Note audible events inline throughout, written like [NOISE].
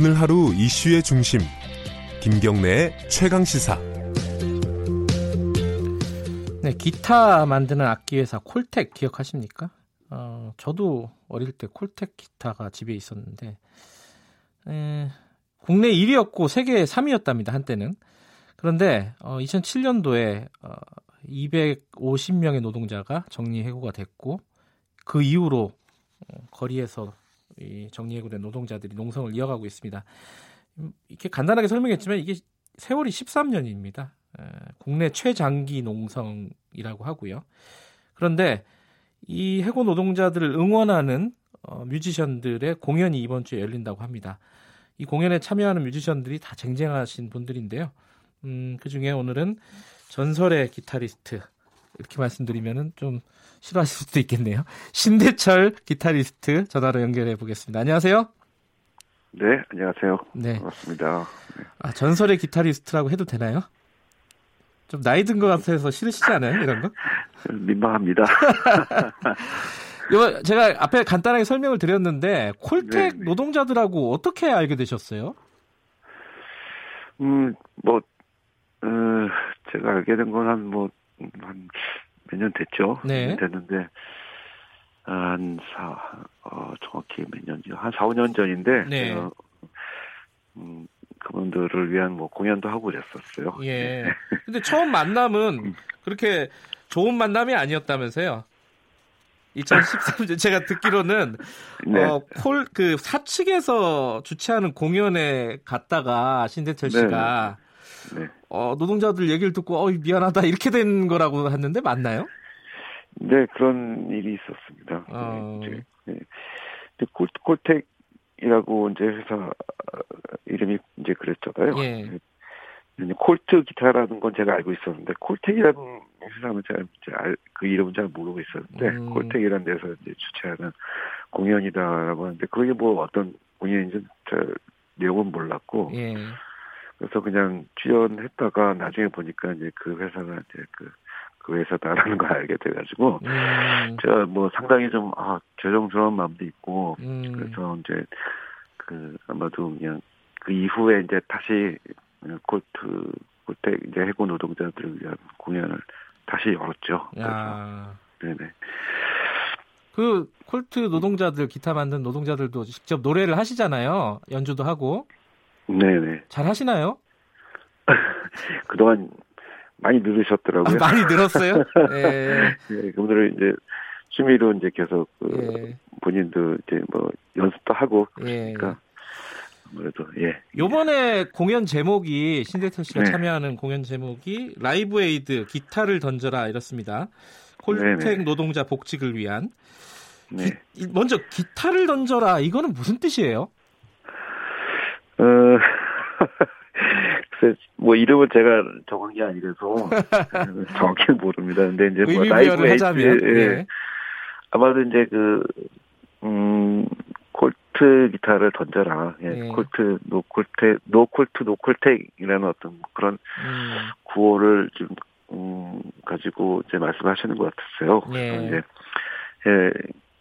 오늘 하루 이슈의 중심 김경래의 최강 시사. 네, 기타 만드는 악기 회사 콜텍 기억하십니까? 어, 저도 어릴 때 콜텍 기타가 집에 있었는데 에, 국내 1위였고 세계 3위였답니다 한때는. 그런데 어, 2007년도에 어, 250명의 노동자가 정리 해고가 됐고 그 이후로 어, 거리에서 이 정리해고된 노동자들이 농성을 이어가고 있습니다. 음, 이렇게 간단하게 설명했지만 이게 세월이 13년입니다. 국내 최장기 농성이라고 하고요. 그런데 이 해고 노동자들을 응원하는 어, 뮤지션들의 공연이 이번 주에 열린다고 합니다. 이 공연에 참여하는 뮤지션들이 다 쟁쟁하신 분들인데요. 음, 그 중에 오늘은 전설의 기타리스트 이렇게 말씀드리면은 좀 싫어하실 수도 있겠네요. 신대철 기타리스트 전화로 연결해 보겠습니다. 안녕하세요. 네, 안녕하세요. 네. 반갑습니다. 네. 아, 전설의 기타리스트라고 해도 되나요? 좀 나이 든 것 같아서 싫으시지 않아요? 이런 거? [LAUGHS] 민망합니다. [LAUGHS] 이거 제가 앞에 간단하게 설명을 드렸는데 콜텍 네. 노동자들하고 어떻게 알게 되셨어요? 음, 뭐, 어, 제가 알게 된 건 한 뭐, 한 몇 년 됐죠. 네. 됐는데, 한 사, 어, 정확히 몇 년이요? 한 4, 5년 전인데, 네. 어, 음, 그분들을 위한 뭐 공연도 하고 그랬었어요. 예. 네. 근데 처음 만남은 음. 그렇게 좋은 만남이 아니었다면서요? 2013년 [LAUGHS] 제가 듣기로는 네. 어, 콜 그 사측에서 주최하는 공연에 갔다가 신대철 씨가 네. 네. 어, 노동자들 얘기를 듣고 어 미안하다 이렇게 된 거라고 했는데 맞나요? 네 그런 일이 있었습니다. 어... 네, 네. 콜, 콜텍이라고 이제 회사 이름이 이제 그랬잖아요. 예. 콜트 기타라는 건 제가 알고 있었는데 콜텍이라는 회사는 제가 이제 알, 그 이름은 잘 모르고 있었는데 음. 콜텍이라는 데서 이제 주최하는 공연이다라고 하는데 그게 뭐 어떤 공연인지 잘 내용은 몰랐고 예. 그래서 그냥 출연했다가 나중에 보니까 이제 그 회사가 이제 그, 그 회사다라는 걸 알게 돼가지고 음. 제가 뭐 상당히 좀 아 죄송스러운 마음도 있고 음. 그래서 이제 그 아마도 그냥 그 이후에 이제 다시 콜트 콜텍 이제 해고 노동자들을 위한 공연을 다시 열었죠. 야. 네네. 그 콜트 노동자들 기타 만든 노동자들도 직접 노래를 하시잖아요. 연주도 하고. 네네. 잘 하시나요? [LAUGHS] 그동안 많이 늘으셨더라고요. 아, 많이 늘었어요? 네. 네. 그분들을 이제 취미로 이제 계속 그 예. 본인도 이제 뭐 연습도 하고 그러니까 예. 아무래도 예. 요번에 공연 제목이 신대철 씨가 네. 참여하는 공연 제목이 Live Aid 기타를 던져라 이렇습니다. 콜텍 네네. 노동자 복직을 위한 네. 기, 먼저 기타를 던져라 이거는 무슨 뜻이에요? 어, [LAUGHS] 글쎄 뭐 이름을 제가 정한 게 아니라서 [LAUGHS] 정확히 모릅니다. 근데 이제 뭐 Live Aid 하자면, 예. 네. 아마도 이제 그 음, 콜트 기타를 던져라. 예, 네. 콜트, no 콜트, no 콜트, no 콜텍이라는 어떤 그런 음. 구호를 좀, 음, 가지고 이제 말씀하시는 것 같았어요. 네. 이제, 예,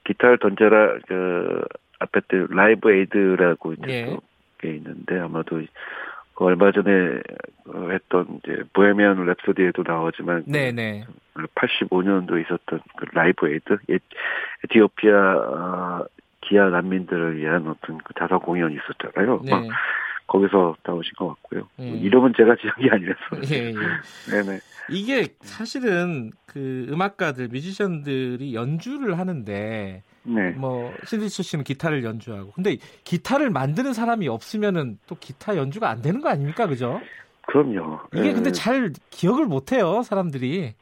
기타를 던져라, 그, 앞에 때 Live Aid라고 이제 네. 또 게 있는데 아마도 그 얼마 전에 했던 이제 보헤미안 랩소디에도 나오지만 네네. 85년도 있었던 그 Live Aid 에티오피아 기아 난민들을 위한 어떤 그 자선 공연이 있었잖아요. 네. 막 거기서 나오신 것 같고요. 음. 이름은 제가 지은 게 아니라서. 예, 예. 네네. [LAUGHS] 이게 사실은 그 음악가들, 뮤지션들이 연주를 하는데, 네. 뭐 신대철 씨는 기타를 연주하고, 근데 기타를 만드는 사람이 없으면은 또 기타 연주가 안 되는 거 아닙니까, 그죠? 그럼요. 이게 네. 근데 잘 기억을 못 해요, 사람들이.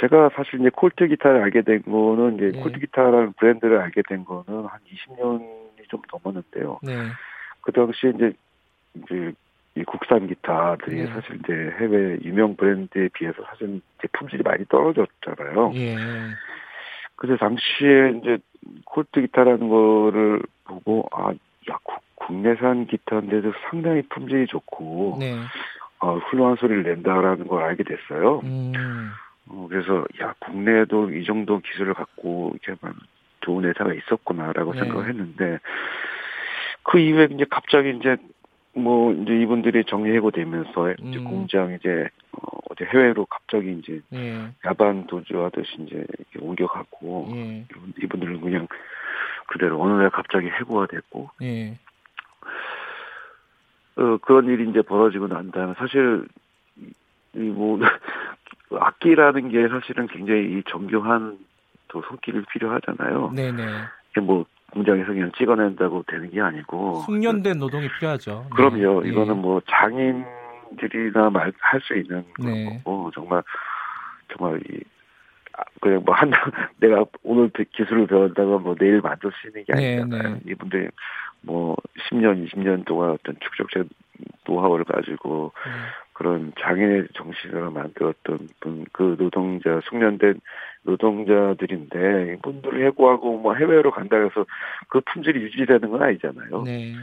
제가 사실 이제 콜트 기타를 알게 된 거는 이제 네. 콜트 기타라는 브랜드를 알게 된 거는 한 20년이 좀 넘었는데요. 네. 그 당시에 이제 이제 이 국산 기타들이 네. 사실 이제 해외 유명 브랜드에 비해서 사실 이제 품질이 많이 떨어졌잖아요. 예. 그래서 당시에 이제 콜트 기타라는 거를 보고 아, 야 국내산 기타인데도 상당히 품질이 좋고 네. 어, 훌륭한 소리를 낸다라는 걸 알게 됐어요. 음. 어, 그래서 야 국내에도 이 정도 기술을 갖고 이렇게 좋은 회사가 있었구나라고 네. 생각을 했는데 그 이후에 이제 갑자기 이제 뭐 이제 이분들이 정리 해고되면서 음. 이제 공장 이제 어, 어디 해외로 갑자기 이제 예. 야반 도주하듯이 이제 옮겨가고 예. 이분들은 그냥 그대로 어느 날 갑자기 해고가 됐고 예. 어, 그런 일이 이제 벌어지고 난 다음에 사실 이뭐 [LAUGHS] 악기라는 게 사실은 굉장히 이 정교한 또 손길이 필요하잖아요. 네네. 뭐 공장에서 그냥 찍어낸다고 되는 게 아니고 숙련된 노동이 필요하죠. 그럼요. 네. 이거는 뭐 장인들이나 말 할 수 있는 네. 거고 정말 정말 이 아, 그냥 뭐 한 [LAUGHS] 내가 오늘 기술을 배웠다가 뭐 내일 만들 수 있는 게 네, 아니잖아요. 네, 네. 이분들 뭐 10년, 20년 동안 어떤 축적된 노하우를 가지고 네. 그런 장인의 정신으로 만들었던 분, 그 노동자, 숙련된 노동자들인데, 이분들을 해고하고 뭐 해외로 간다 해서 그 품질이 유지되는 건 아니잖아요. 네.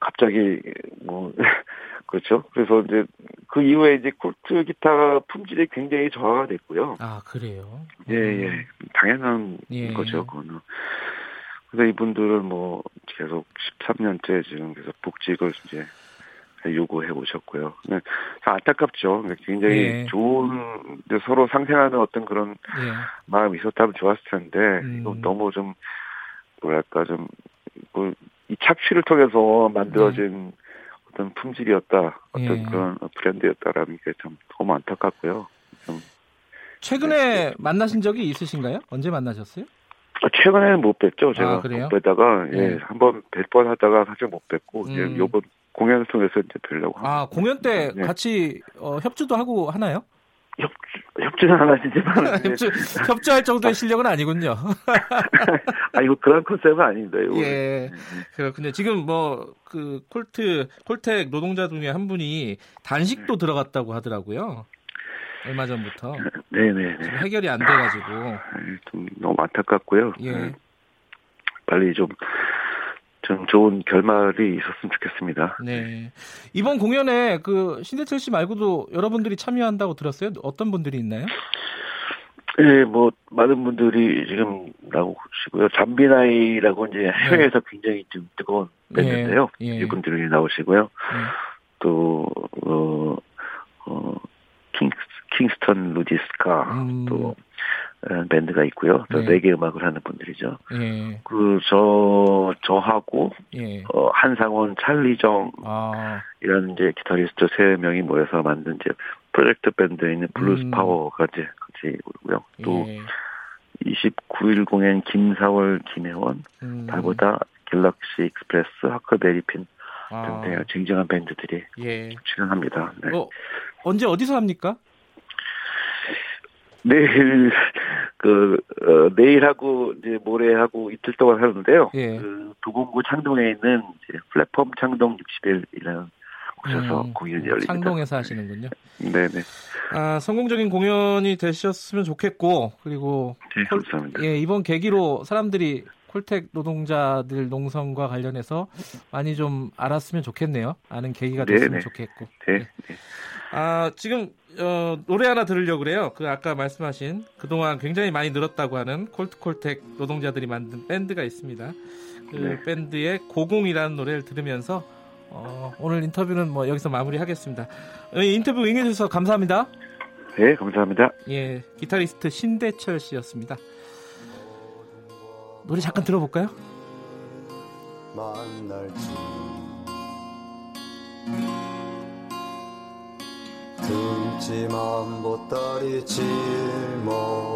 갑자기, 뭐, [LAUGHS] 그렇죠. 그래서 이제 그 이후에 이제 콜트 기타 품질이 굉장히 저하가 됐고요. 아, 그래요? 예, 예. 음. 당연한 예. 거죠, 그거는. 그래서 이분들은 뭐 계속 13년째 지금 계속 복직을 이제 요구해 오셨고요. 네, 안타깝죠. 굉장히 예. 좋은 서로 상생하는 어떤 그런 예. 마음이 있었다면 좋았을 텐데 음. 너무 좀 뭐랄까 좀이 뭐 착취를 통해서 만들어진 네. 어떤 품질이었다, 어떤 예. 그런 브랜드였다라는 게 참 너무 안타깝고요. 좀 최근에 네. 만나신 적이 있으신가요? 언제 만나셨어요? 아, 최근에는 못 뵀죠. 제가 아, 못 뵀다가 예, 네. 한번 뵐 뻔하다가 사실 못 뵀고 음. 이제 요번 공연을 통해서 이제 뵈려고. 아 합니다. 공연 때 네. 같이 어, 협주도 하고 하나요? 협, 협주는 안 하시지만. 협주, 협주할 정도의 실력은 아니군요. [LAUGHS] 아, 이거 그런 컨셉은 아닌데. 요 예. 그렇군요. 지금 뭐, 그, 콜트, 콜텍 노동자 중에 한 분이 단식도 네. 들어갔다고 하더라고요. 얼마 전부터. 네네. 해결이 안 돼가지고. 좀 너무 안타깝고요. 예. 네. 빨리 좀, 좀 좋은 결말이 있었으면 좋겠습니다. 네. 이번 공연에 그 신대철 씨 말고도 여러분들이 참여한다고 들었어요? 어떤 분들이 있나요? 네, 뭐 많은 분들이 지금 나오시고요. 잠비나이라고 이제 해외에서 네. 굉장히 좀 뜨거운 밴드인데요. 예, 예. 이분들이 나오시고요. 예. 또 어, 어 킹, 킹스턴 루디스카 음. 또 어, 밴드가 있고요. 또 네. 레게 음악을 하는 분들이죠. 예. 그저 저하고 예. 어, 한상원, 찰리정 아. 이런 이제 기타리스트 세 명이 모여서 만든 이제 프로젝트 밴드에 있는 블루스 음. 파워가 이제 같이 오고요. 또 예. 29일 공연 김사월, 김해원, 음. 달보다 갤럭시 익스프레스, 허클베리 핀 아. 등등 쟁쟁한 밴드들이 예. 출연합니다. 네. 어, 언제 어디서 합니까? 내일 그 어, 내일하고 이제 모레하고 이틀 동안 하는데요. 예. 그 도봉구 창동에 있는 이제 플랫폼 창동 61이라는 곳에서 음, 공연이 열립니다. 창동에서 하시는군요. 네 네. 아 성공적인 공연이 되셨으면 좋겠고 그리고 네, 콜, 감사합니다. 예 이번 계기로 사람들이 콜텍 노동자들 농성과 관련해서 많이 좀 알았으면 좋겠네요. 아는 계기가 됐으면 네네. 좋겠고. 네. 네. 아 지금 어, 노래 하나 들으려고 그래요. 그 아까 말씀하신 그동안 굉장히 많이 늘었다고 하는 콜트콜텍 노동자들이 만든 밴드가 있습니다. 그 네. 밴드의 고공이라는 노래를 들으면서 어, 오늘 인터뷰는 뭐 여기서 마무리하겠습니다. 어, 인터뷰 응해주셔서 감사합니다. 네, 감사합니다. 예, 기타리스트 신대철 씨였습니다. 노래 잠깐 들어볼까요? 만날지 듬침한 보따리 짊어지고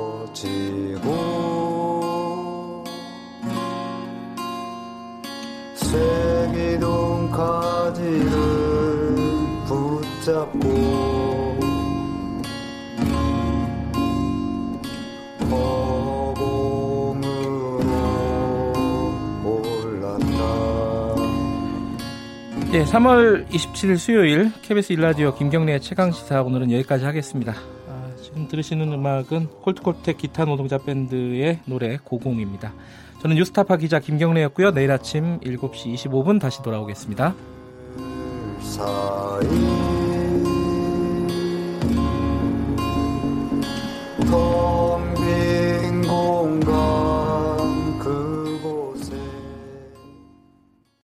네, 3월 27일 수요일 KBS 일라디오 김경래의 최강 시사 오늘은 여기까지 하겠습니다. 아, 지금 들으시는 음악은 콜트콜텍 기타 노동자 밴드의 노래 고공입니다. 저는 뉴스타파 기자 김경래였고요. 내일 아침 7시 25분 다시 돌아오겠습니다. 사이...